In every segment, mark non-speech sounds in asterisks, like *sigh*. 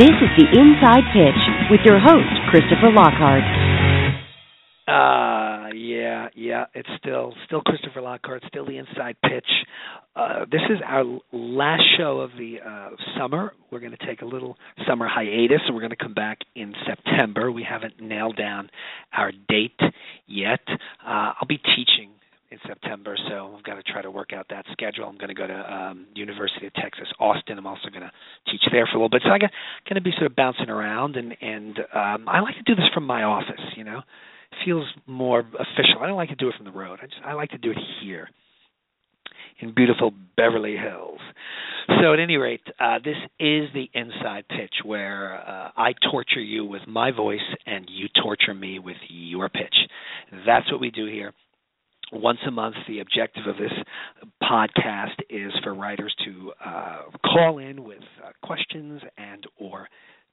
This is the Inside Pitch with your host, Christopher Lockhart. Uh, yeah, yeah, it's still still Christopher Lockhart, still the Inside Pitch. Uh, this is our last show of the uh, summer. We're going to take a little summer hiatus, and we're going to come back in September. We haven't nailed down our date yet. Uh, I'll be teaching in September, so I've got to try to work out that schedule. I'm going to go to um, University of Texas Austin. I'm also going to teach there for a little bit, so I'm going to be sort of bouncing around, and and um, I like to do this from my office. You know, it feels more official. I don't like to do it from the road. I just I like to do it here in beautiful Beverly Hills. So, at any rate, uh, this is the inside pitch where uh, I torture you with my voice and you torture me with your pitch. That's what we do here once a month the objective of this podcast is for writers to uh, call in with uh, questions and or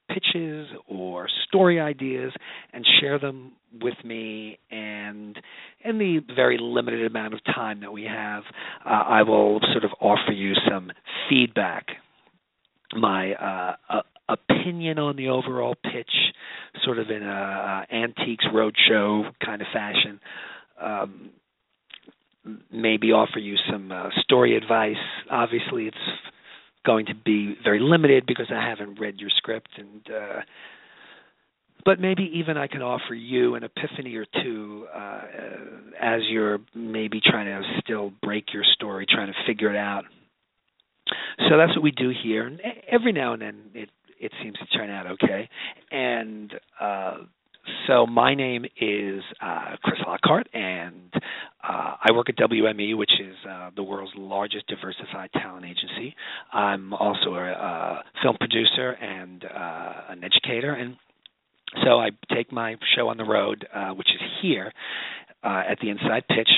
pitches or story ideas and share them with me. And in the very limited amount of time that we have uh, I will sort of offer you some feedback. My uh, opinion on the overall pitch sort of in a uh, antiques roadshow kind of fashion. Um, maybe offer you some uh, story advice. Obviously, it's going to be very limited because I haven't read your script, and uh, but maybe even I can offer you an epiphany or two uh, as you're maybe trying to still break your story, trying to figure it out. So that's what we do here, and every now and then it it seems to turn out okay. And uh, so my name is uh, Chris Lockhart, and uh, I work at WME, which is uh, the world's largest diversified talent agency. I'm also a, a film producer and uh, an educator, and so I take my show on the road, uh, which is here uh, at the Inside Pitch,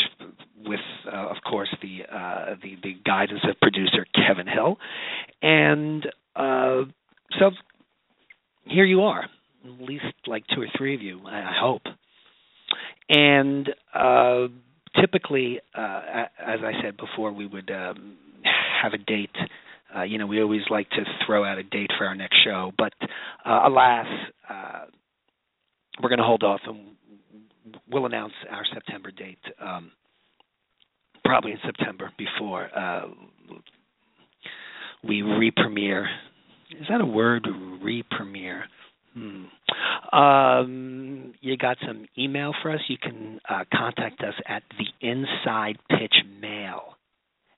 with of course the, the the guidance of producer Kevin Hill, and so here you are at least like two or three of you, I hope. And uh, typically, uh, as I said before, we would um, have a date. Uh, you know, we always like to throw out a date for our next show, but uh, alas, uh, we're going to hold off and we'll announce our September date um, probably in September before uh, we re-premiere. Is that a word? Re-premiere. Hmm. Um, you got some email for us? You can uh, contact us at the Inside Pitch Mail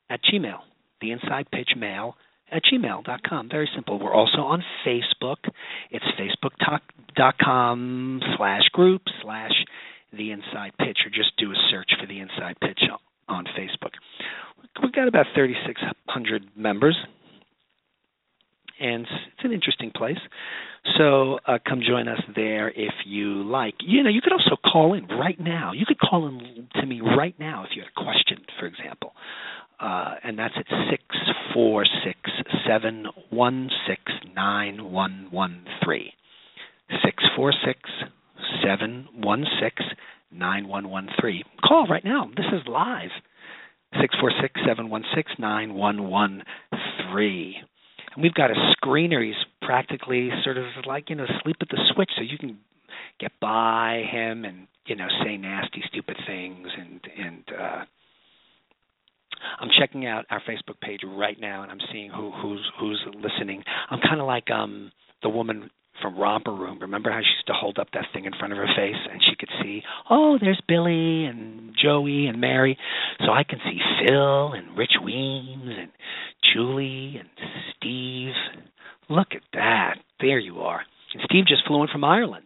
at Gmail. The Inside Pitch Mail at gmail.com. Very simple. We're also on Facebook. It's facebook.com slash group slash the Inside Pitch, or just do a search for the Inside Pitch on Facebook. We've got about 3,600 members and it's an interesting place. So uh, come join us there if you like. You know, you could also call in right now. You could call in to me right now if you had a question, for example. Uh, and that's at six four six seven one six nine one one three. Six four six seven one six nine one one three. Call right now. This is live. Six four six seven one six nine one one three and we've got a screener. He's practically sort of like you know sleep at the switch, so you can get by him and you know say nasty, stupid things and and. uh I'm checking out our Facebook page right now, and I'm seeing who who's who's listening. I'm kind of like um the woman from Romper Room. Remember how she used to hold up that thing in front of her face and she could see, oh, there's Billy and Joey and Mary. So I can see Phil and Rich Weems and Julie and Steve. Look at that. There you are. And Steve just flew in from Ireland.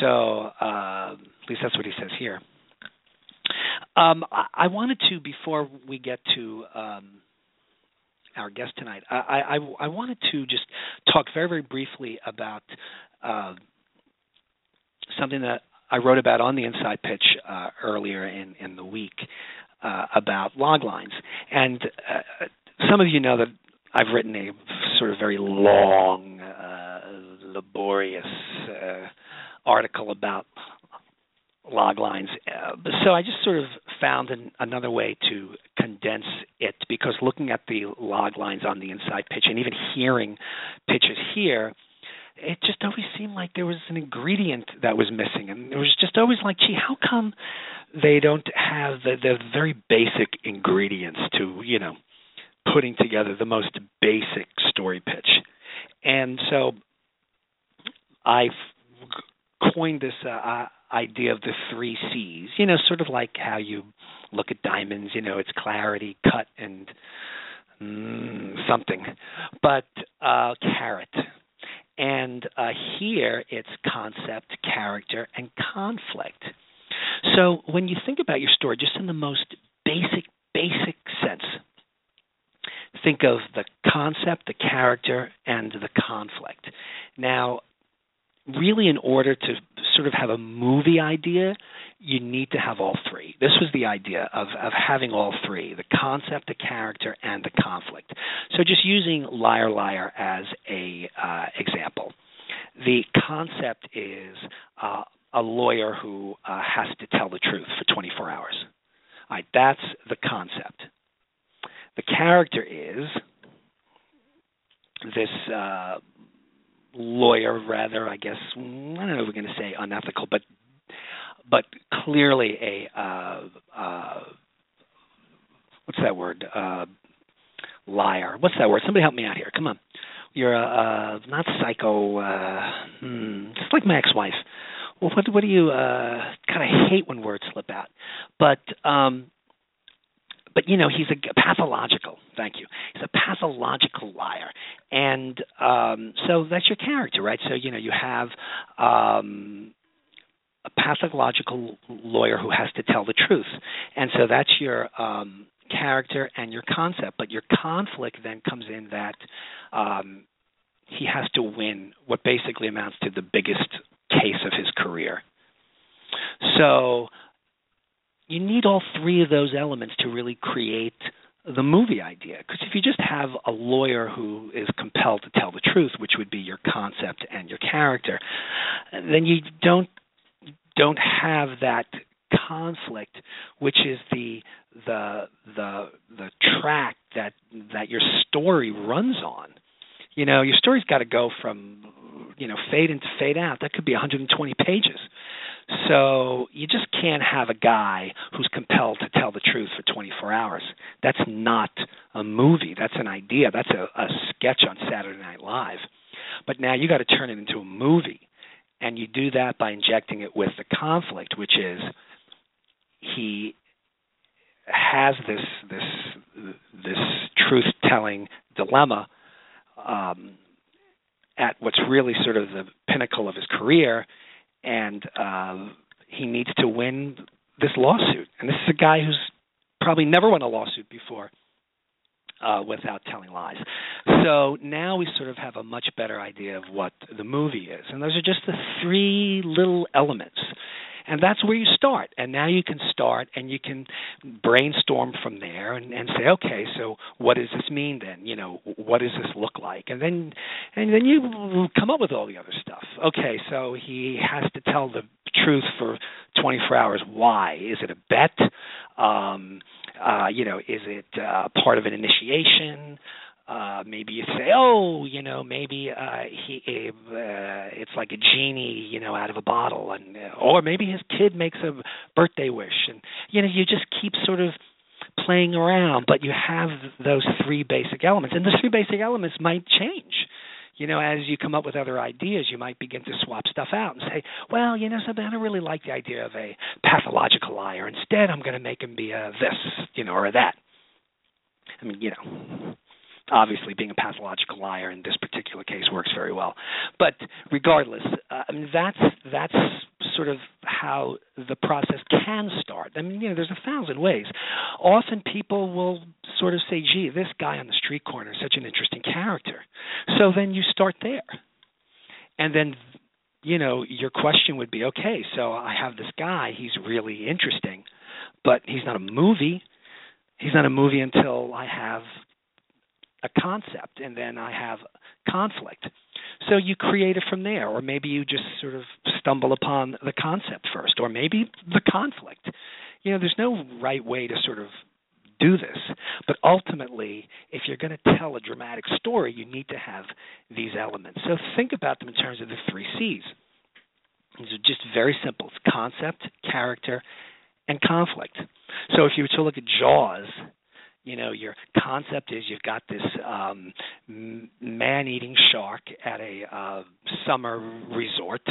So uh, at least that's what he says here. Um, I, I wanted to, before we get to um, our guest tonight. I, I, I wanted to just talk very, very briefly about uh, something that I wrote about on the Inside Pitch uh, earlier in, in the week uh, about log lines. And uh, some of you know that I've written a sort of very long, uh, laborious uh, article about log lines. Uh, so I just sort of found an, another way to condense it because looking at the log lines on the inside pitch and even hearing pitches here, it just always seemed like there was an ingredient that was missing, and it was just always like, gee, how come they don't have the, the very basic ingredients to you know putting together the most basic story pitch? And so I coined this uh, idea of the three C's. You know, sort of like how you look at diamonds. You know, it's clarity, cut, and mm, something. But uh, carat. And uh, here it's concept, character, and conflict. So when you think about your story, just in the most basic, basic think of the concept, the character, and the conflict. Now, really, in order to sort of have a movie idea, you need to have all three. This was the idea of, of having all three the concept, the character, and the conflict. So, just using Liar Liar as a uh, example, the concept is uh, a lawyer who uh, has to tell the truth for 24 hours. All right, that's the concept. The character is this uh, lawyer, rather, I guess, I don't know if we're going to say unethical, but but clearly a uh, uh, what's that word? Uh, liar. What's that word? Somebody help me out here. Come on. You're a uh, not psycho. Uh, hmm, just like my ex-wife. Well, what what do you uh, kind of hate when words slip out? But um, but you know he's a pathological. Thank you. He's a pathological liar. And um so that's your character right? So you know you have um a pathological lawyer who has to tell the truth. And so that's your um character and your concept. But your conflict then comes in that um he has to win what basically amounts to the biggest case of his career. So you need all three of those elements to really create the movie idea. Because if you just have a lawyer who is compelled to tell the truth, which would be your concept and your character, then you don't don't have that conflict, which is the the the the track that that your story runs on. You know, your story's got to go from you know fade into fade out. That could be 120 pages. So you just can't have a guy who's compelled to tell the truth for 24 hours. That's not a movie. That's an idea. That's a, a sketch on Saturday Night Live. But now you got to turn it into a movie, and you do that by injecting it with the conflict, which is he has this this this truth telling dilemma um, at what's really sort of the pinnacle of his career and uh, he needs to win this lawsuit. And this is a guy who's probably never won a lawsuit before uh, without telling lies. So now we sort of have a much better idea of what the movie is. And those are just the three little elements and that's where you start. And now you can start and you can brainstorm from there and, and say okay so what does this mean then? You know what does this look like? And then and then you come up with all the other stuff. Okay so he has to tell the truth for 24 hours. Why? Is it a bet? Um uh you know is it uh part of an initiation uh maybe you say oh you know maybe uh he uh it's like a genie you know out of a bottle and uh, or maybe his kid makes a birthday wish and you know you just keep sort of playing around but you have those three basic elements and the three basic elements might change you know, as you come up with other ideas, you might begin to swap stuff out and say, well, you know, something I don't really like the idea of a pathological liar. Instead, I'm going to make him be a this, you know, or a that. I mean, you know, obviously being a pathological liar in this particular case works very well. But regardless, uh, I mean that's that's sort of how the process can start. I mean, you know, there's a thousand ways. Often people will sort of say, "Gee, this guy on the street corner is such an interesting character." So then you start there. And then you know, your question would be, "Okay, so I have this guy, he's really interesting, but he's not a movie." He's not a movie until I have a concept and then I have conflict. So you create it from there, or maybe you just sort of stumble upon the concept first, or maybe the conflict. You know, there's no right way to sort of do this. But ultimately, if you're going to tell a dramatic story, you need to have these elements. So think about them in terms of the three C's. These are just very simple it's concept, character, and conflict. So if you were to look at Jaws, you know your concept is you've got this um man-eating shark at a uh summer resort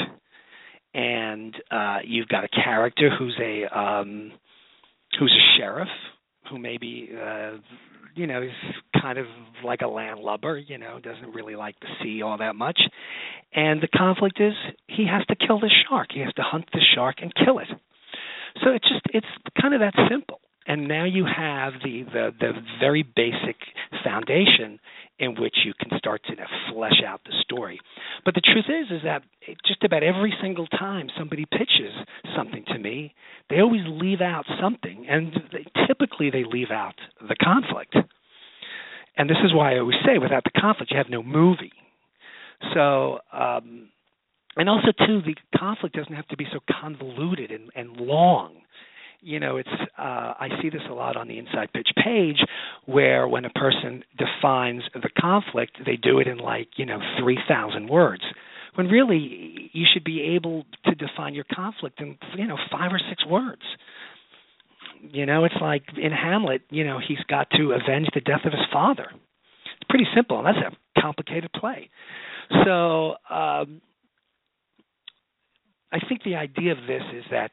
and uh you've got a character who's a um who's a sheriff who maybe uh you know is kind of like a landlubber you know doesn't really like the sea all that much. And the conflict is he has to kill the shark. He has to hunt the shark and kill it. So it's just it's kind of that simple and now you have the, the the very basic foundation in which you can start to flesh out the story. But the truth is, is that just about every single time somebody pitches something to me, they always leave out something, and they, typically they leave out the conflict. And this is why I always say, without the conflict, you have no movie. So. Um, and also too the conflict doesn't have to be so convoluted and, and long you know it's uh, i see this a lot on the inside pitch page where when a person defines the conflict they do it in like you know 3000 words. When really you should be able to define your conflict in you know 5 or 6 words. You know it's like in hamlet you know he's got to avenge the death of his father. It's pretty simple. And that's a complicated play. So um I think the idea of this is that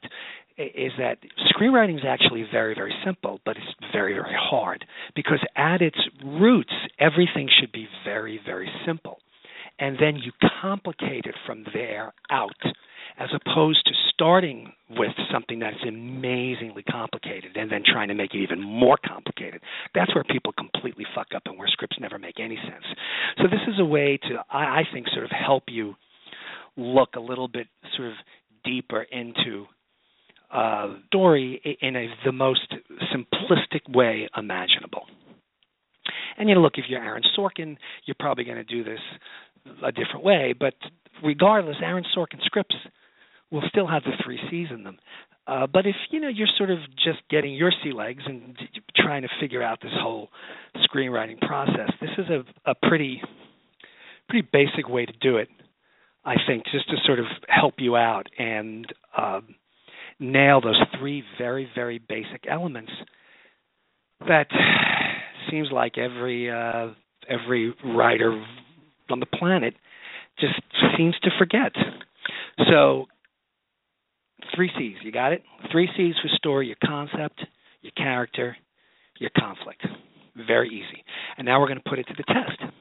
is that screenwriting is actually very very simple but it's very very hard because at its roots everything should be very very simple. And then you complicate it from there out as opposed to starting with something that's amazingly complicated and then trying to make it even more complicated. That's where people completely fuck up and where scripts never make any sense. So this is a way to i, I think sort of help you look a little bit sort of deeper into uh, story in a, the most simplistic way imaginable. And you know, look, if you're Aaron Sorkin, you're probably going to do this a different way. But regardless, Aaron Sorkin scripts will still have the three C's in them. Uh, but if you know you're sort of just getting your sea legs and trying to figure out this whole screenwriting process, this is a, a pretty pretty basic way to do it. I think just to sort of help you out and um, nail those three very very basic elements that seems like every uh, every writer on the planet just seems to forget. So three C's, you got it? Three C's for story, your concept, your character, your conflict. Very easy. And now we're going to put it to the test.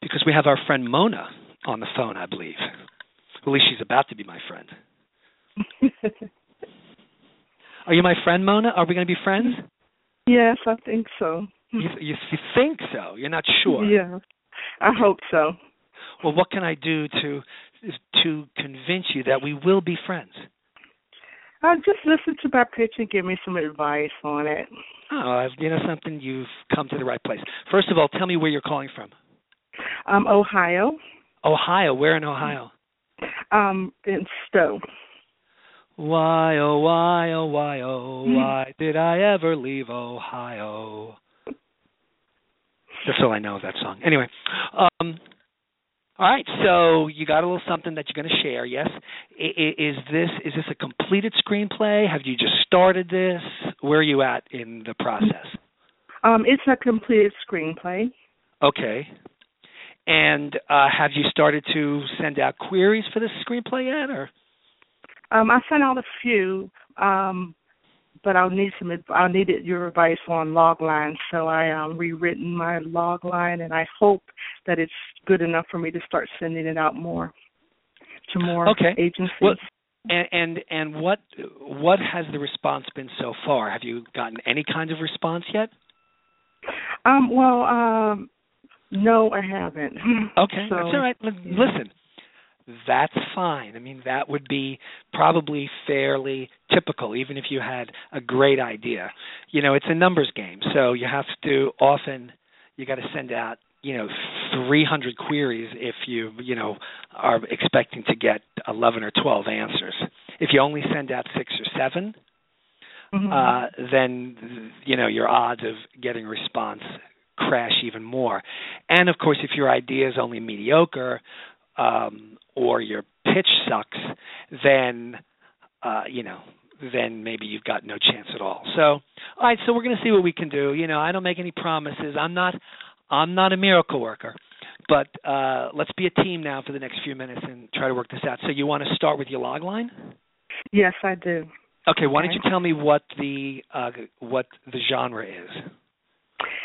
Because we have our friend Mona on the phone, I believe. At least she's about to be my friend. Are you my friend, Mona? Are we going to be friends? Yes, I think so. You, you, you think so? You're not sure? Yeah, I hope so. Well, what can I do to to convince you that we will be friends? Uh, just listen to my pitch and give me some advice on it. Oh, you know something? You've come to the right place. First of all, tell me where you're calling from. Um, Ohio. Ohio. Where in Ohio? Um, in Stow. Why, oh, why, oh, why, oh, why did I ever leave Ohio? That's all I know of that song. Anyway, um, all right. So you got a little something that you're going to share. Yes. Is this is this a completed screenplay? Have you just started this? Where are you at in the process? Um, it's a completed screenplay. Okay. And uh, have you started to send out queries for this screenplay yet, or? Um, I sent out a few, um, but I'll need some. I needed your advice on logline. So I um rewritten my logline, and I hope that it's good enough for me to start sending it out more to more okay. agencies. Well, and, and and what what has the response been so far? Have you gotten any kind of response yet? Um. Well. Um. No, I haven't. Okay, *laughs* so, that's all right. L- Listen, that's fine. I mean, that would be probably fairly typical, even if you had a great idea. You know, it's a numbers game, so you have to often, you got to send out you know 300 queries if you you know are expecting to get 11 or 12 answers. If you only send out six or 7 Mhm. uh, then you know your odds of getting a response crash even more. And of course, if your idea is only mediocre um, or your pitch sucks, then uh, you know then maybe you've got no chance at all. So, all right, so we're going to see what we can do. You know, I don't make any promises. I'm not I'm not a miracle worker. But uh, let's be a team now for the next few minutes and try to work this out. So you want to start with your log line? Yes, I do. Okay, why don't you tell me what the uh, what the genre is?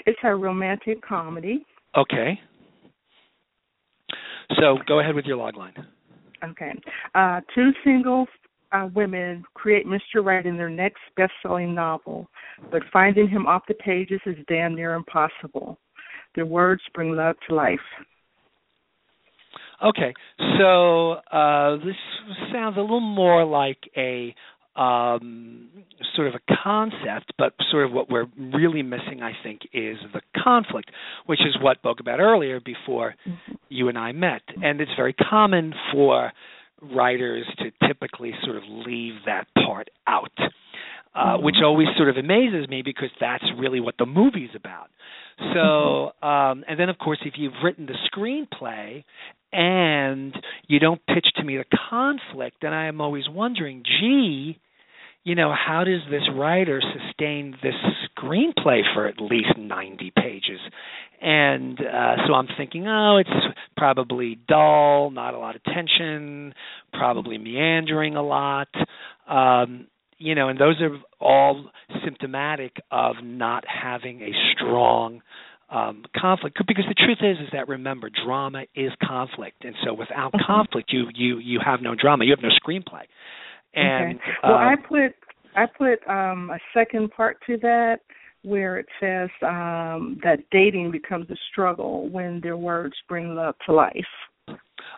It's a romantic comedy. Okay. So go ahead with your log line. Okay. Uh, two single uh, women create Mr. Right in their next best-selling novel, but finding him off the pages is damn near impossible. Their words bring love to life. Okay, so uh, this sounds a little more like a um, sort of a concept, but sort of what we're really missing, I think, is the conflict, which is what spoke about earlier before you and I met. And it's very common for writers to typically sort of leave that part out, uh, which always sort of amazes me because that's really what the movie's about. So, um, and then of course, if you've written the screenplay and you don't pitch to me the conflict, then I am always wondering, gee, you know, how does this writer sustain this screenplay for at least 90 pages? And uh, so I'm thinking, oh, it's probably dull, not a lot of tension, probably meandering a lot. Um, you know, and those are all symptomatic of not having a strong um, conflict. Because the truth is, is that remember, drama is conflict, and so without Mhm. conflict, you you you have no drama. You have no screenplay. And okay. Well, uh, I put I put um, a second part to that where it says um, that dating becomes a struggle when their words bring love to life.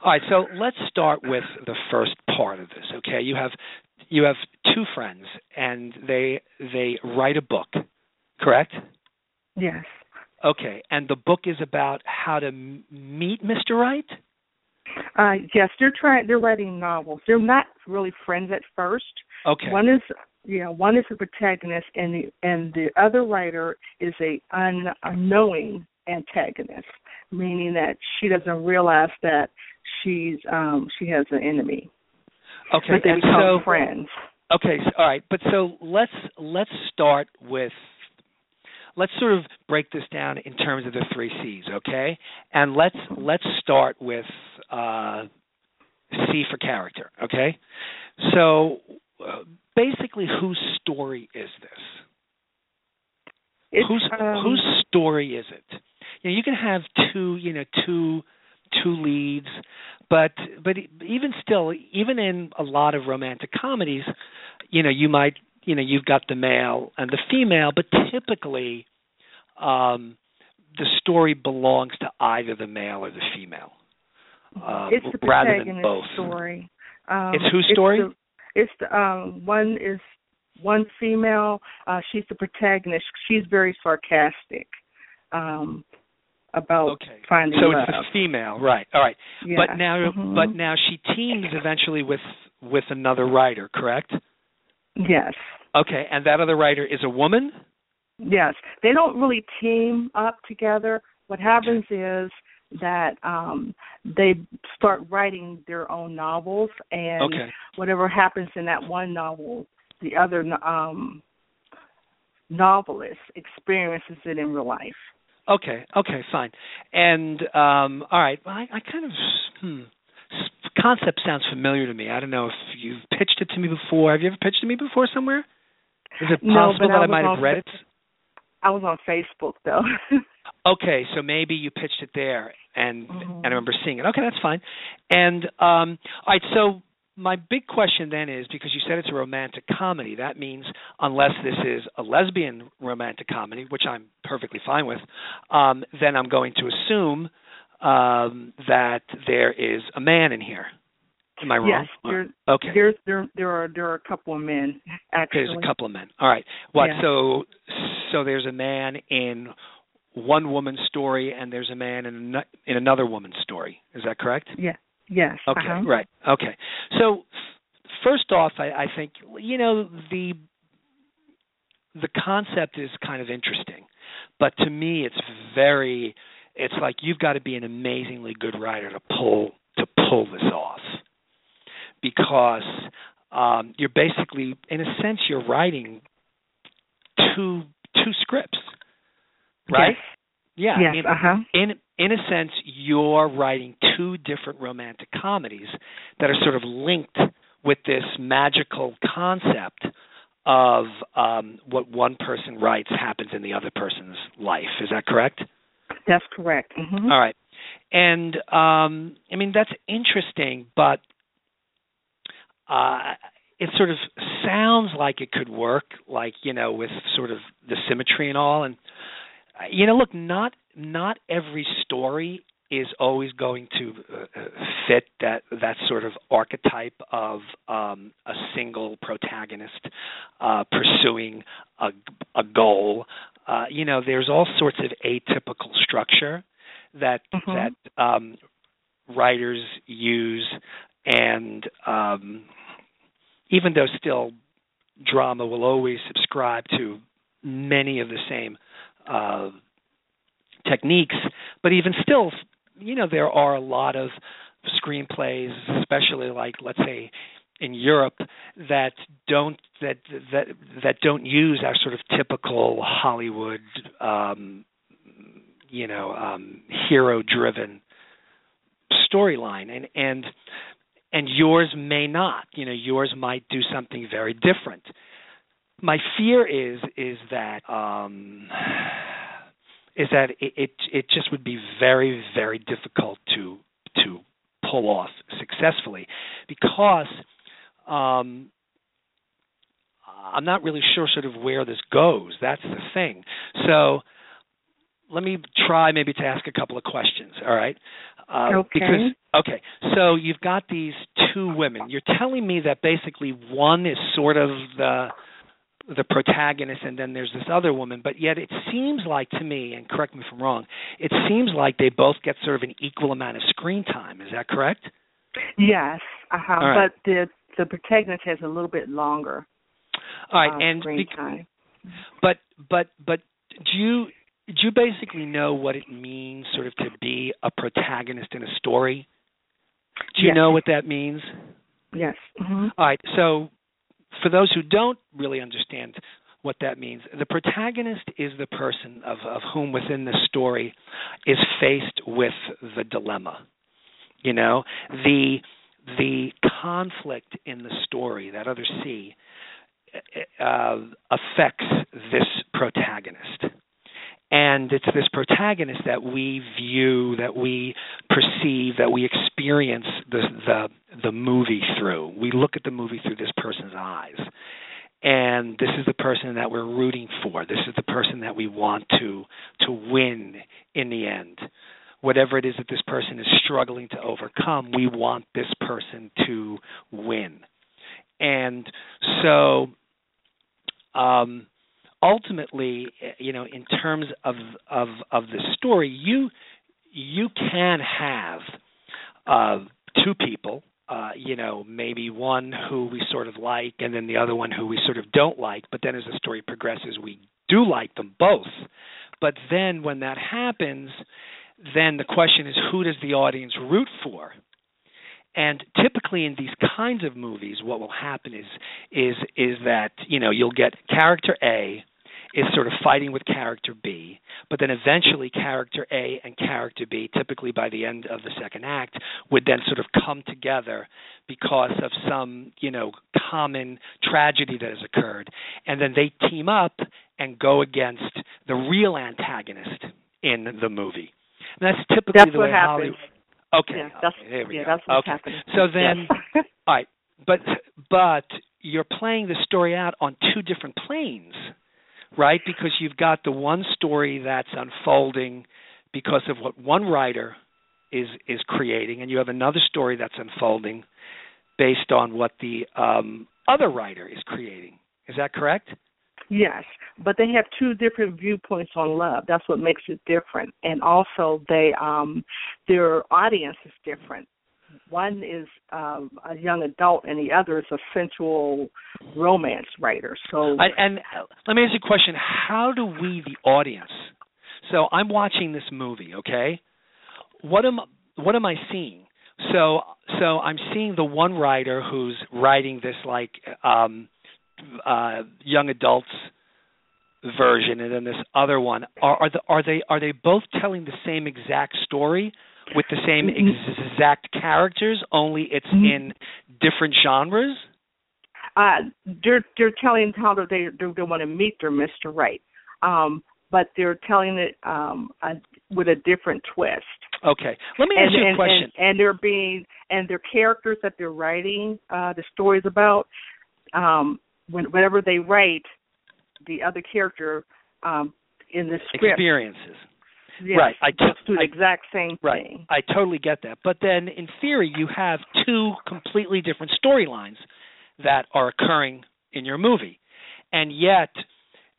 All right, so let's start with the first part of this. Okay, you have you have two friends, and they they write a book, correct? Yes. Okay, and the book is about how to m- meet Mr. Right. Uh, yes, they're trying. They're writing novels. They're not really friends at first. Okay. One is yeah, one is the protagonist, and the and the other writer is a un, unknowing antagonist, meaning that she doesn't realize that she's um she has an enemy, okay, but they and become so friends. okay, so, all right, but so let's let's start with let's sort of break this down in terms of the three C's, okay? And let's let's start with uh, C for character, okay? So uh, basically, whose story is this? It's, whose um, whose story is it? You know, you can have two, you know, two two leads, but but even still, even in a lot of romantic comedies, you know, you might, you know, you've got the male and the female, but typically, um, the story belongs to either the male or the female, uh, it's the rather than both. story. Um, It's whose story? the- It's the, um one is one female. Uh, she's the protagonist. She's very sarcastic um, about Okay, finding so love. it's a female, right? All right. yeah. But now, Mhm. but now she teams eventually with with another writer, correct? yes, Okay, and that other writer is a woman. yes, they don't really team up together. What happens is that um they start writing their own novels and Okay. whatever happens in that one novel the other um novelist experiences it in real life Okay. Okay. Fine. And um, all right. Well, I, I kind of hmm, concept sounds familiar to me. I don't know if you've pitched it to me before. Have you ever pitched it to me before somewhere? Is it possible but that I I might have read it? i was on facebook though *laughs* Okay, so maybe you pitched it there, and Mhm. and I remember seeing it. Okay, that's fine. And um, all right, so my big question then is because you said it's a romantic comedy, that means unless this is a lesbian romantic comedy, which I'm perfectly fine with, um, then I'm going to assume um, that there is a man in here. Am I wrong? yes there Okay. there's there there are there are a couple of men actually There's a couple of men. All right. What? Yeah. So so there's a man in one woman's story and there's a man in an, in another woman's story. Is that correct? Yeah. Yes. Okay. Uh-huh. Right. Okay. So first off, I, I think you know the the concept is kind of interesting, but to me, it's very. It's like you've got to be an amazingly good writer to pull to pull this off, because um, you're basically, in a sense, you're writing two two scripts, right? Yes. Yeah. Yes. I mean, uh-huh. in in a sense, you're writing two different romantic comedies that are sort of linked with this magical concept of um, what one person writes happens in the other person's life. Is that correct? That's correct. Mm-hmm. All right. And um, I mean that's interesting, but uh, it sort of sounds like it could work, like you know, with sort of the symmetry and all. And you know, look, not not every story is always going to uh, fit that that sort of archetype of um, a single protagonist uh, pursuing a, a goal. Uh, you know, there's all sorts of atypical structure that Mhm. that um, writers use, and um, even though still drama will always subscribe to many of the same uh, techniques, but even still, you know, there are a lot of screenplays, especially like let's say in Europe, that don't that that that don't use our sort of typical Hollywood, um, you know, um, hero-driven storyline, and and and yours may not. You know, yours might do something very different. My fear is is that um, is that it, it it just would be very very difficult to to pull off successfully because um, I'm not really sure sort of where this goes. That's the thing. So let me try maybe to ask a couple of questions. All right. Uh, Okay. Because okay, so you've got these two women. You're telling me that basically one is sort of the the protagonist and then there's this other woman but yet it seems like to me and correct me if i'm wrong it seems like they both get sort of an equal amount of screen time is that correct Yes. Uh-huh. Right. But the the protagonist has a little bit longer all right uh, and screen time. but but but do you do you basically know what it means sort of to be a protagonist in a story do you Yes. know what that means Yes. hmm all right so for those who don't really understand what that means, the protagonist is the person of, of whom within the story is faced with the dilemma. You know, the the conflict in the story, that other C, uh, affects this protagonist. And it's this protagonist that we view, that we perceive, that we experience the the the movie through. We look at the movie through this person's eyes. And this is the person that we're rooting for. This is the person that we want to to win in the end. Whatever it is that this person is struggling to overcome, we want this person to win. And so um ultimately, you know, in terms of of of the story, you you can have uh, two people. Uh, you know, maybe one who we sort of like, and then the other one who we sort of don't like. But then, as the story progresses, we do like them both. But then, when that happens, then the question is, who does the audience root for? And typically in these kinds of movies, what will happen is is is that you know you'll get character A is sort of fighting with character B, but then eventually character A and character B, typically by the end of the second act, would then sort of come together because of some, you know, common tragedy that has occurred. And then they team up and go against the real antagonist in the movie. And that's typically That's the what way happens. Hollywood Okay. Yeah, that's okay, there we yeah, go. that's what's okay. happening. So then Yes. *laughs* all right, but but you're playing the story out on two different planes, right? Because you've got the one story that's unfolding because of what one writer is is creating, and you have another story that's unfolding based on what the um, other writer is creating. Is that correct? Yes, but they have two different viewpoints on love. That's what makes it different. And also they um their audience is different. One is um a young adult and the other is a sensual romance writer. So I, and let me ask you a question: How do we, the audience? So I'm watching this movie, okay? What am what am I seeing? So so I'm seeing the one writer who's writing this like um uh young adults version and then this other one are are the, are they are they both telling the same exact story with the same exact characters only it's in different genres uh they're they're telling how they they, they want to meet their Mr. Right. Um but they're telling it um a, with a different twist. okay let me ask and, you a and, question and and they're being and their characters that they're writing uh the stories about um when whenever they write the other character um in the script experiences yes, right, I t- the I- exact same Right. thing. I totally get that. But then in theory you have two completely different storylines that are occurring in your movie. And yet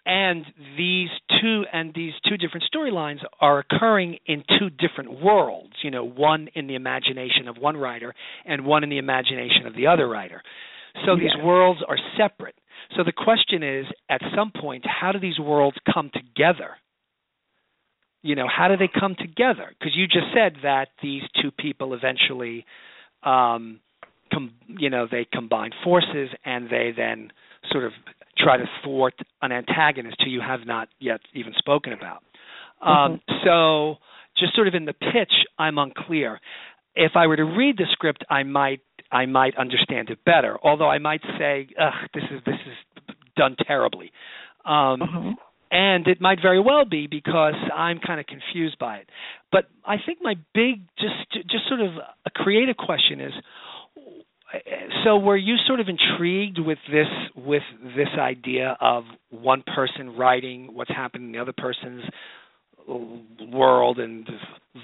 and these two and these two different storylines are occurring in two different worlds, you know, one in the imagination of one writer and one in the imagination of the other writer. So these worlds are separate. So the question is at some point how do these worlds come together? You know how do they come together? Because you just said that these two people eventually um com- you know they combine forces and they then sort of try to thwart an antagonist who you have not yet even spoken about. Um so just sort of in the pitch i'm unclear. If i were to read the script i might i might understand it better although i might say ugh this is this is done terribly. Um Mhm. And it might very well be because I'm kind of confused by it. But I think my big, just just sort of a creative question is, so were you sort of intrigued with this with this idea of one person writing what's happening in the other person's world and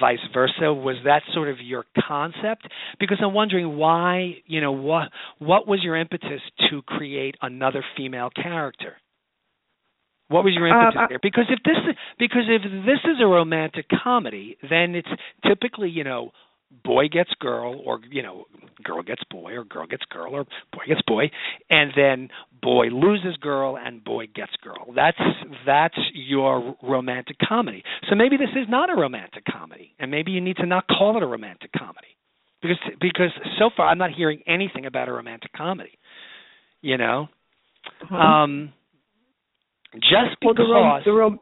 vice versa? Was that sort of your concept? Because i'm wondering why you know what what was your impetus to create another female character what was your impetus Um, I- there? Because if this is because if this is a romantic comedy, then it's typically you know boy gets girl or you know girl gets boy or girl gets girl or boy gets boy, and then boy loses girl and boy gets girl. That's that's your romantic comedy. So maybe this is not a romantic comedy, and maybe you need to not call it a romantic comedy because because so far I'm not hearing anything about a romantic comedy. You know. Mhm. Um, just well, the because rom- the, rom-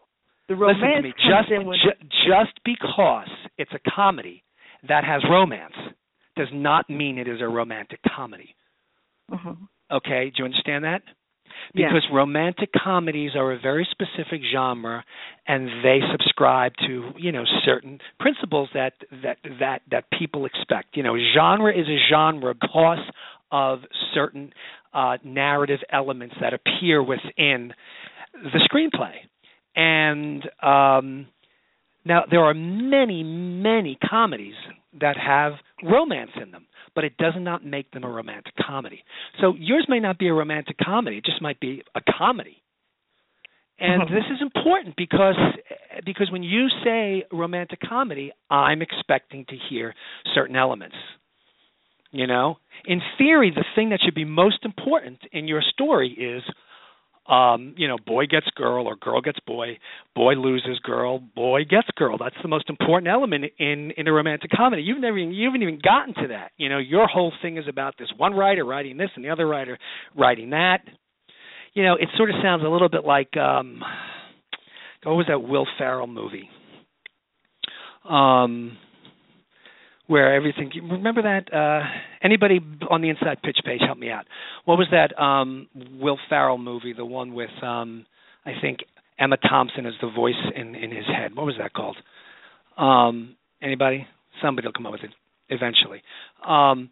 the romance me, just in with ju- just because it's a comedy that has romance does not mean it is a romantic comedy. Mhm. Okay, do you understand that? Because romantic comedies are a very specific genre, and they subscribe to you know certain principles that that that that people expect. You know, genre is a genre because of certain uh, narrative elements that appear within the screenplay. And um, now there are many, many comedies that have romance in them, but it does not make them a romantic comedy. So yours may not be a romantic comedy; it just might be a comedy. And Mhm. this is important because because when you say romantic comedy, I'm expecting to hear certain elements. You know, in theory, the thing that should be most important in your story is um, you know, boy gets girl or girl gets boy, boy loses girl, boy gets girl. That's the most important element in in a romantic comedy. You've never even, you haven't even gotten to that. You know, your whole thing is about this one writer writing this and the other writer writing that. You know, it sort of sounds a little bit like um what was that Will Ferrell movie? Um where everything remember that uh anybody on the inside pitch page help me out. What was that um Will Ferrell movie the one with um i think emma thompson as the voice in in his head. What was that called? Um anybody? Somebody will come up with it eventually. Um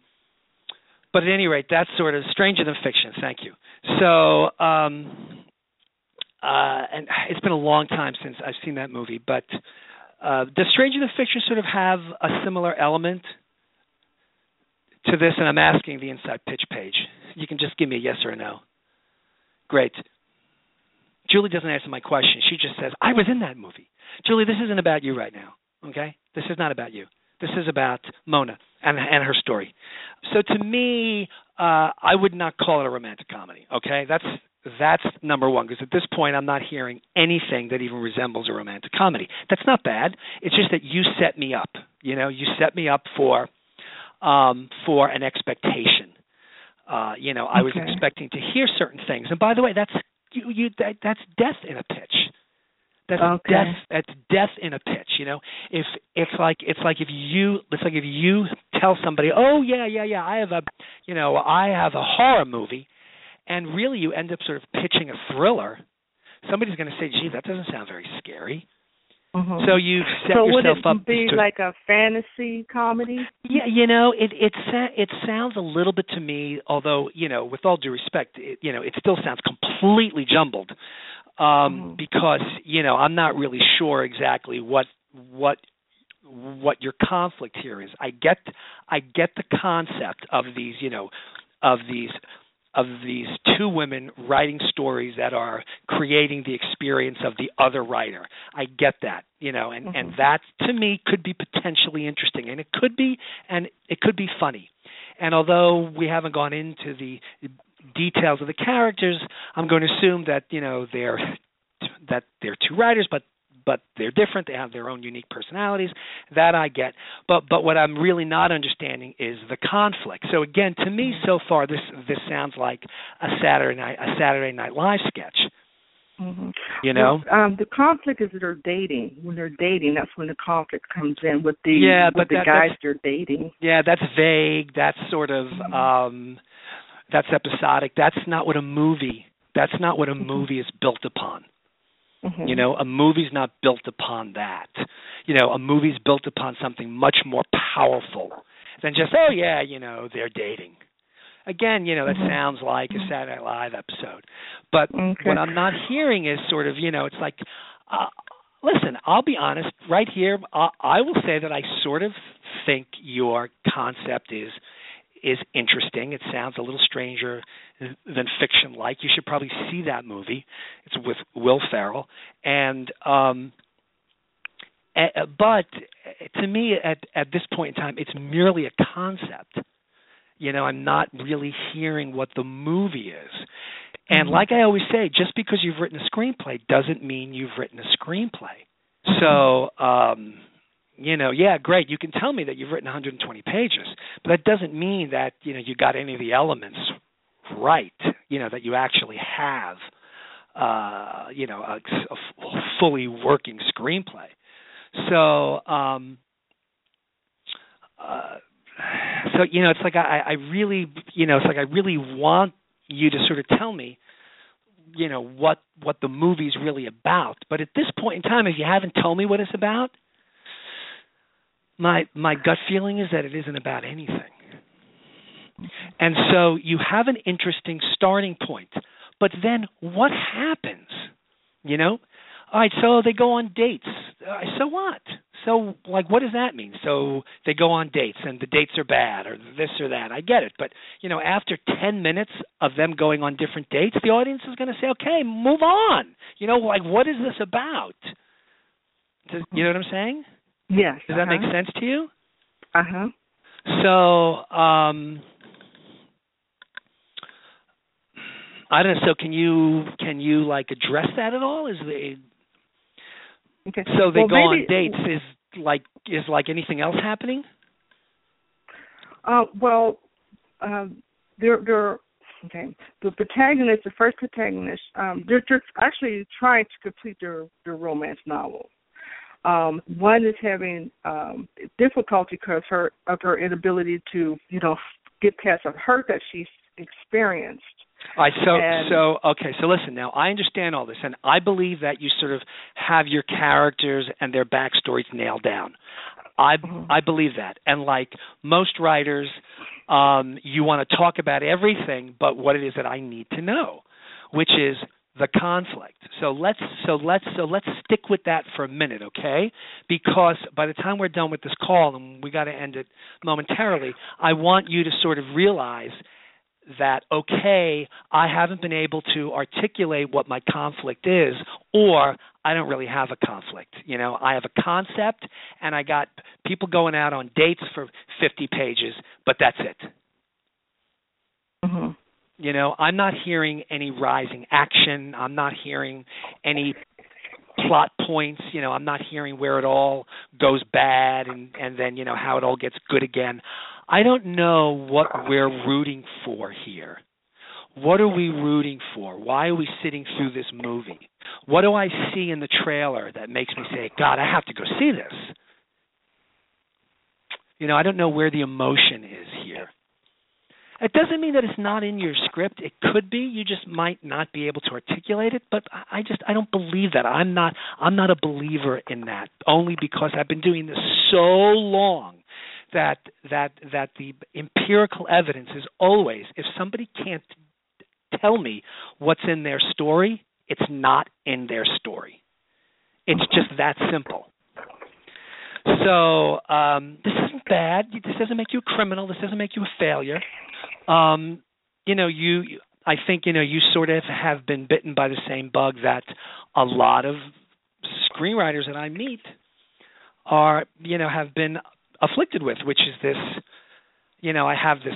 but at any rate that's sort of stranger than fiction. Thank you. So um uh and it's been a long time since i've seen that movie but uh, does Stranger Than Fiction sort of have a similar element to this? And I'm asking the inside pitch page. You can just give me a yes or a no. Great. Julie doesn't answer my question. She just says, "I was in that movie." Julie, this isn't about you right now. Okay, this is not about you. This is about Mona and and her story. So to me, uh, I would not call it a romantic comedy. Okay, that's that's number one because at this point I'm not hearing anything that even resembles a romantic comedy. That's not bad. It's just that you set me up. You know, you set me up for um, for an expectation. Uh, you know, I was Okay. expecting to hear certain things. And by the way, that's you, you that, that's death in a pitch. That's Okay. death. That's death in a pitch. You know, if it's like it's like if you it's like if you tell somebody, oh yeah yeah yeah, I have a you know I have a horror movie, and really you end up sort of pitching a thriller. Somebody's going to say, gee, that doesn't sound very scary. Mhm. So you set so would yourself it up be to like a fantasy comedy? yeah, you know, it it it sounds a little bit to me, although you know, with all due respect, it, you know, it still sounds completely jumbled, um, Mhm. because you know, I'm not really sure exactly what what what your conflict here is. I get I get the concept of these, you know, of these of these two women writing stories that are creating the experience of the other writer. I get that, you know, and and Mhm. that to me could be potentially interesting, and it could be, and it could be funny. And although we haven't gone into the details of the characters, I'm going to assume that you know they're that they're two writers, but but they're different. They have their own unique personalities. That I get. But but what I'm really not understanding is the conflict. So again, to me, so far this this sounds like a Saturday night a Saturday Night Live sketch. hmm You know. Well, um, the conflict is that they're dating. When they're dating, that's when the conflict comes in with the Yeah, with but the that- guys they're dating. Yeah, that's vague. That's sort of Mhm. um that's episodic. That's not what a movie that's not what a Mhm. movie is built upon. Mhm. You know, a movie's not built upon that. You know, a movie's built upon something much more powerful than just, oh yeah, you know, they're dating. Again, you know, that Mhm. sounds like a Saturday Night Live episode. But Okay. what I'm not hearing is sort of, you know, it's like uh listen, I'll be honest, right here, I, I will say that I sort of think your concept is is interesting. It sounds a little stranger than fiction like. You should probably see that movie. It's with Will Ferrell and um but to me at at this point in time it's merely a concept. You know, I'm not really hearing what the movie is. And Mhm. like I always say, just because you've written a screenplay doesn't mean you've written a screenplay. So, um you know, yeah, great. You can tell me that you've written 120 pages, but that doesn't mean that you know you got any of the elements right. You know that you actually have, uh, you know, a, a fully working screenplay. So, um, uh, so you know, it's like I, I really, you know, it's like I really want you to sort of tell me you know what what the movie's really about but at this point in time if you haven't told me what it's about my my gut feeling is that it isn't about anything and so you have an interesting starting point. But then what happens? You know? All right so they go on dates. Uh, so what? So like what does that mean? So they go on dates and the dates are bad or this or that. I get it. But you know after 10 minutes of them going on different dates the audience is going to say okay move on. You know like what is this about? Does, you know what i'm saying? Yes. does that make sense to you? Uh huh. so um I don't know. So can you can you like address that at all? Is they Okay. so they Well, go on dates? Is like is like anything else happening? Uh, well, um, they're they're okay. The protagonist, the first protagonist, um, they're just actually trying to complete their their romance novel. Um, one is having um, difficulty because her of her inability to you know get past the hurt that she's experienced. All right, so And- so okay, so listen now. I understand all this, and I believe that you sort of have your characters and their backstories nailed down. I Mhm. I believe that, and like most writers, um, you want to talk about everything, but what it is that I need to know, which is the conflict. So let's so let's so let's stick with that for a minute, okay? Because by the time we're done with this call, and we got to end it momentarily, I want you to sort of realize that okay, I haven't been able to articulate what my conflict is, or I don't really have a conflict. You know, I have a concept, and I got people going out on dates for 50 pages, but that's it. Mm-hmm. You know, I'm not hearing any rising action. I'm not hearing any plot points. You know, I'm not hearing where it all goes bad and and then you know how it all gets good again. I don't know what we're rooting for here. What are we rooting for? Why are we sitting through this movie? What do I see in the trailer that makes me say, God, I have to go see this? You know, I don't know where the emotion is here. It doesn't mean that it's not in your script. It could be. You just might not be able to articulate it. But I just I don't believe that. I'm not I'm not a believer in that. Only because I've been doing this so long that that that the empirical evidence is always if somebody can't tell me what's in their story, it's not in their story. It's just that simple. So um, this isn't bad. This doesn't make you a criminal. This doesn't make you a failure. Um, you know, you. I think you know you sort of have been bitten by the same bug that a lot of screenwriters that I meet are, you know, have been afflicted with, which is this. You know, I have this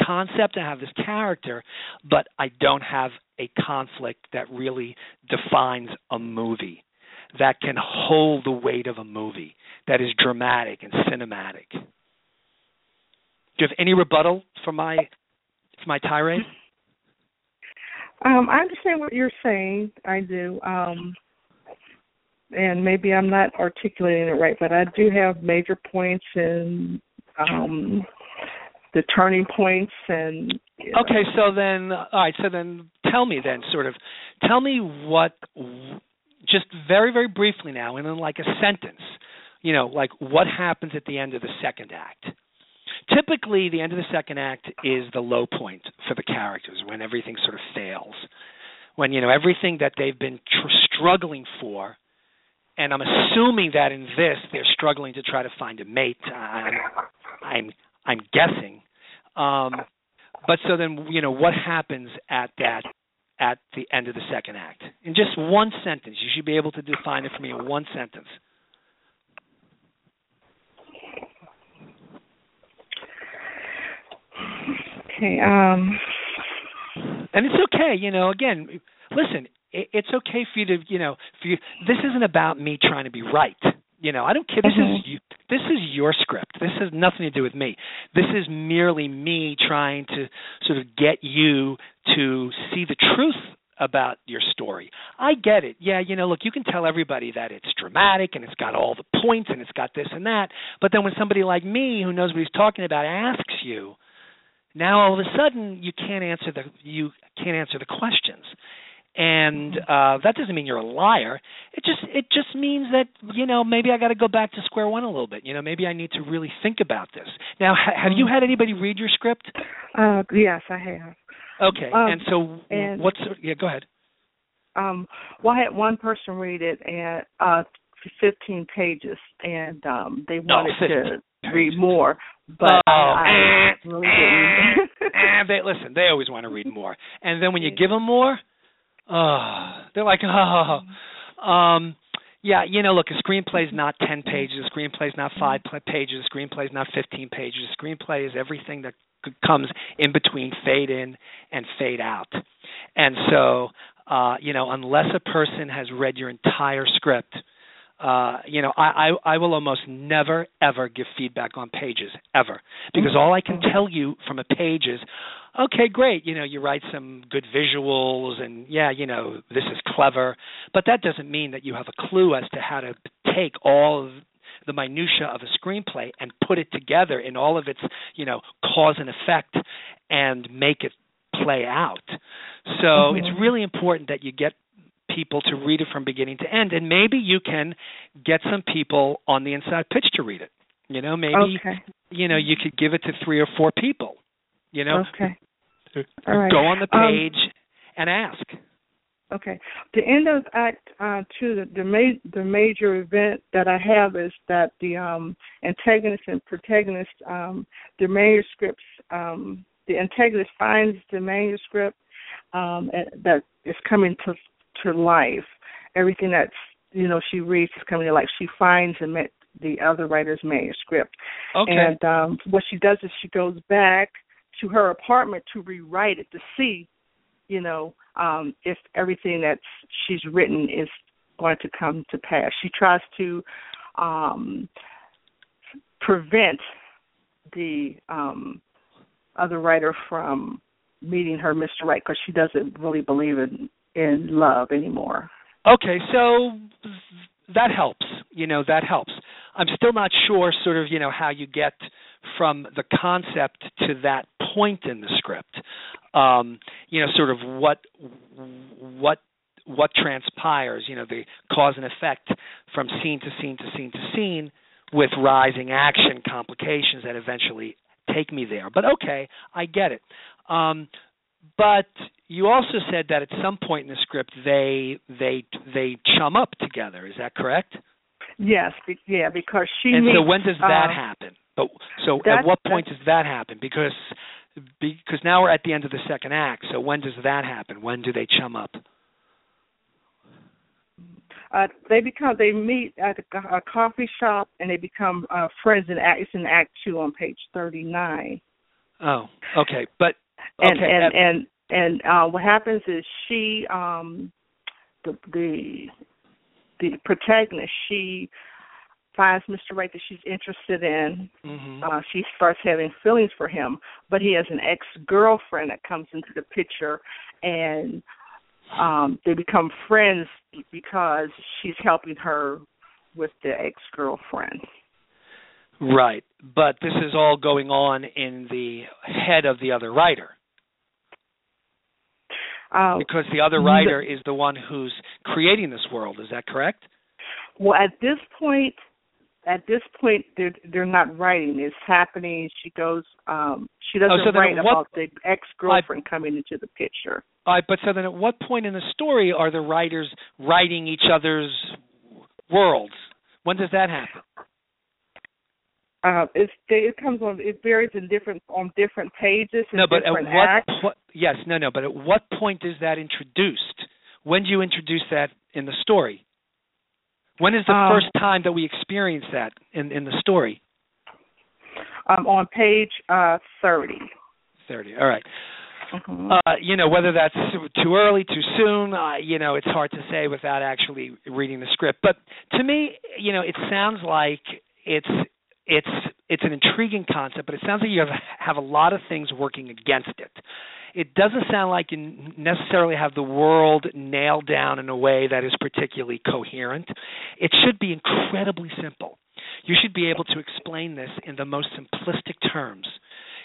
concept, I have this character, but I don't have a conflict that really defines a movie that can hold the weight of a movie that is dramatic and cinematic. Do you have any rebuttal for my for my tirade? Um, I understand what you're saying. I do. Um, and maybe I'm not articulating it right, but I do have major points and um, the turning points and. Know. Okay, so then, all right. So then, tell me then, sort of, tell me what, just very very briefly now, and in like a sentence, you know, like what happens at the end of the second act. Typically, the end of the second act is the low point for the characters when everything sort of fails, when you know everything that they've been tr- struggling for and I'm assuming that in this they're struggling to try to find a mate. I'm I'm, I'm guessing. Um, but so then you know what happens at that at the end of the second act in just one sentence. You should be able to define it for me in one sentence. Okay. Um. And it's okay, you know. Again, listen it's okay for you to you know for you this isn't about me trying to be right. You know i don't care. This mm-hmm. is you this is your script. This has nothing to do with me. This is merely me trying to sort of get you to see the truth about your story. I get it. Yeah you know look you can tell everybody that it's dramatic and it's got all the points and it's got this and that but then when somebody like me who knows what he's talking about asks you now all of a sudden you can't answer the you can't answer the questions and uh that doesn't mean you're a liar. It just it just means that you know maybe i got to go back to square one a little bit. You know maybe i need to really think about this. Now ha- have you had anybody read your script? Uh yes i have. Okay um, and so and, what's yeah go ahead. Um well i had one person read it and uh 15 pages and um they wanted oh, to read more but oh, I, I really didn't. *laughs* and they listen they always want to read more. And then when you *laughs* give them more oh, they're like, *laughs* oh. Um, yeah, you know, look, a screenplay is not 10 pages, a screenplay is not 5 pages, a screenplay is not 15 pages. A screenplay is everything that comes in between fade in and fade out. And so, uh, you know, unless a person has read your entire script, uh, you know, I, I I will almost never ever give feedback on pages ever because all I can tell you from a page is, okay, great, you know, you write some good visuals and yeah, you know, this is clever, but that doesn't mean that you have a clue as to how to take all of the minutia of a screenplay and put it together in all of its, you know, cause and effect and make it play out. So mm-hmm. it's really important that you get people to read it from beginning to end. And maybe you can get some people on the inside pitch to read it. You know maybe okay. you know you could give it to three or four people you know. Okay. All right. go on the um, page um, and ask. Okay. The end of act uh, two the the, ma- the major event that i have is that the um antagonist and protagonist um their manuscripts um the antagonist finds the manuscript um, that is coming to to life. Everything that's you know she reads is coming to life. She finds the the other writer's manuscript. Okay. And um, what she does is she goes back to her apartment to rewrite it to see, you know, um, if everything that she's written is going to come to pass. She tries to um, prevent the um, other writer from meeting her Mr. Right because she doesn't really believe in in love anymore. Okay, so that helps. You know, that helps. I'm still not sure, sort of, you know, how you get from the concept to that point in the script. Um, you know, sort of what what what transpires. You know, the cause and effect from scene to scene to scene to scene with rising action complications that eventually take me there. But okay, I get it. Um, but you also said that at some point in the script they they they chum up together. Is that correct? Yes, be, yeah, because she. And meets, so when does that uh, happen? But so at what point does that happen? Because because now we're at the end of the second act. So when does that happen? When do they chum up? Uh, they become they meet at a, a coffee shop and they become uh, friends in act. It's in Act Two on page thirty nine. Oh, okay, but and okay, and uh, and and uh, what happens is she um the the the protagonist she finds Mr. Right that she's interested in. mhm. Uh, she starts having feelings for him, but he has an ex girlfriend that comes into the picture, and um they become friends because she's helping her with the ex girlfriend. Right. But this is all going on in the head of the other writer. Uh, because the other writer is the one who's creating this world. Is that correct? Well, at this point, at this point, they're they're not writing. It's happening. She goes. um She doesn't Oh, so write what- about the ex girlfriend coming into the picture. All right, but so then at what point in the story are the writers writing each other's worlds? When does that happen? Uh, it comes on. It varies in different on different pages. No, but at what acts. po- yes, no, no, but at what point is that introduced? When do you introduce that in the story? When is the Um, first time that we experience that in in the story? Um, on page uh, thirty. 30. All right. Mhm. Uh, you know, whether that's too early, too soon, uh, you know, it's hard to say without actually reading the script. But to me, you know, it sounds like it's it's it's an intriguing concept, but it sounds like you have have a lot of things working against it. It doesn't sound like you necessarily have the world nailed down in a way that is particularly coherent. It should be incredibly simple. You should be able to explain this in the most simplistic terms.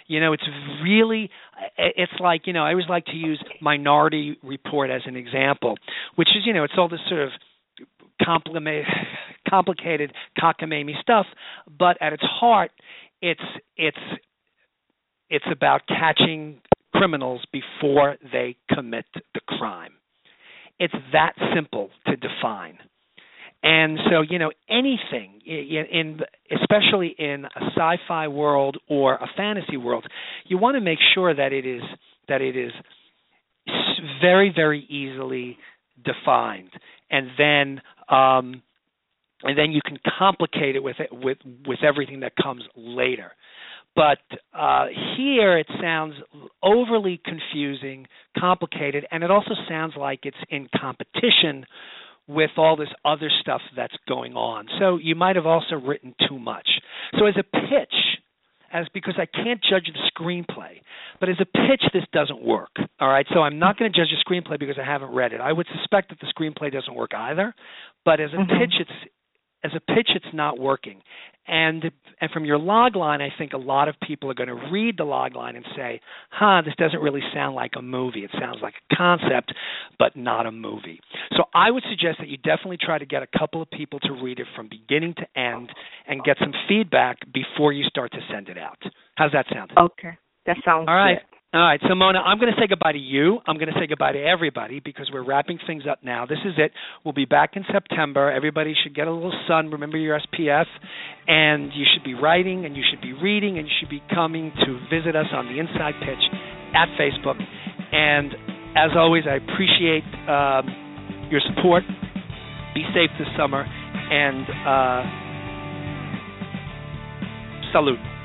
You know, it's really it's like, you know, I always like to use Minority Report as an example, which is, you know, it's all this sort of compliment, complicated cockamamie stuff, but at its heart, it's it's it's about catching criminals before they commit the crime. It's that simple to define. And so, you know, anything in, especially in a sci-fi world or a fantasy world, you want to make sure that it is that it is very very easily defined and then um and then you can complicate it with it with with everything that comes later but uh, here it sounds overly confusing, complicated, and it also sounds like it's in competition with all this other stuff that's going on. So you might have also written too much. So as a pitch, as because I can't judge the screenplay, but as a pitch, this doesn't work. All right, so I'm not going to judge the screenplay because I haven't read it. I would suspect that the screenplay doesn't work either, but as a Mhm. pitch, it's as a pitch, it's not working. And and from your log line, I think a lot of people are going to read the log line and say, "Huh, this doesn't really sound like a movie. It sounds like a concept, but not a movie." So I would suggest that you definitely try to get a couple of people to read it from beginning to end and get some feedback before you start to send it out. How's that sound? Okay, that sounds All right. good. All right, so Mona, I'm going to say goodbye to you. I'm going to say goodbye to everybody because we're wrapping things up now. This is it. We'll be back in September. Everybody should get a little sun. Remember your SPF, and you should be writing, and you should be reading, and you should be coming to visit us on the Inside Pitch at Facebook. And as always, I appreciate um, your support. Be safe this summer, and uh, salute.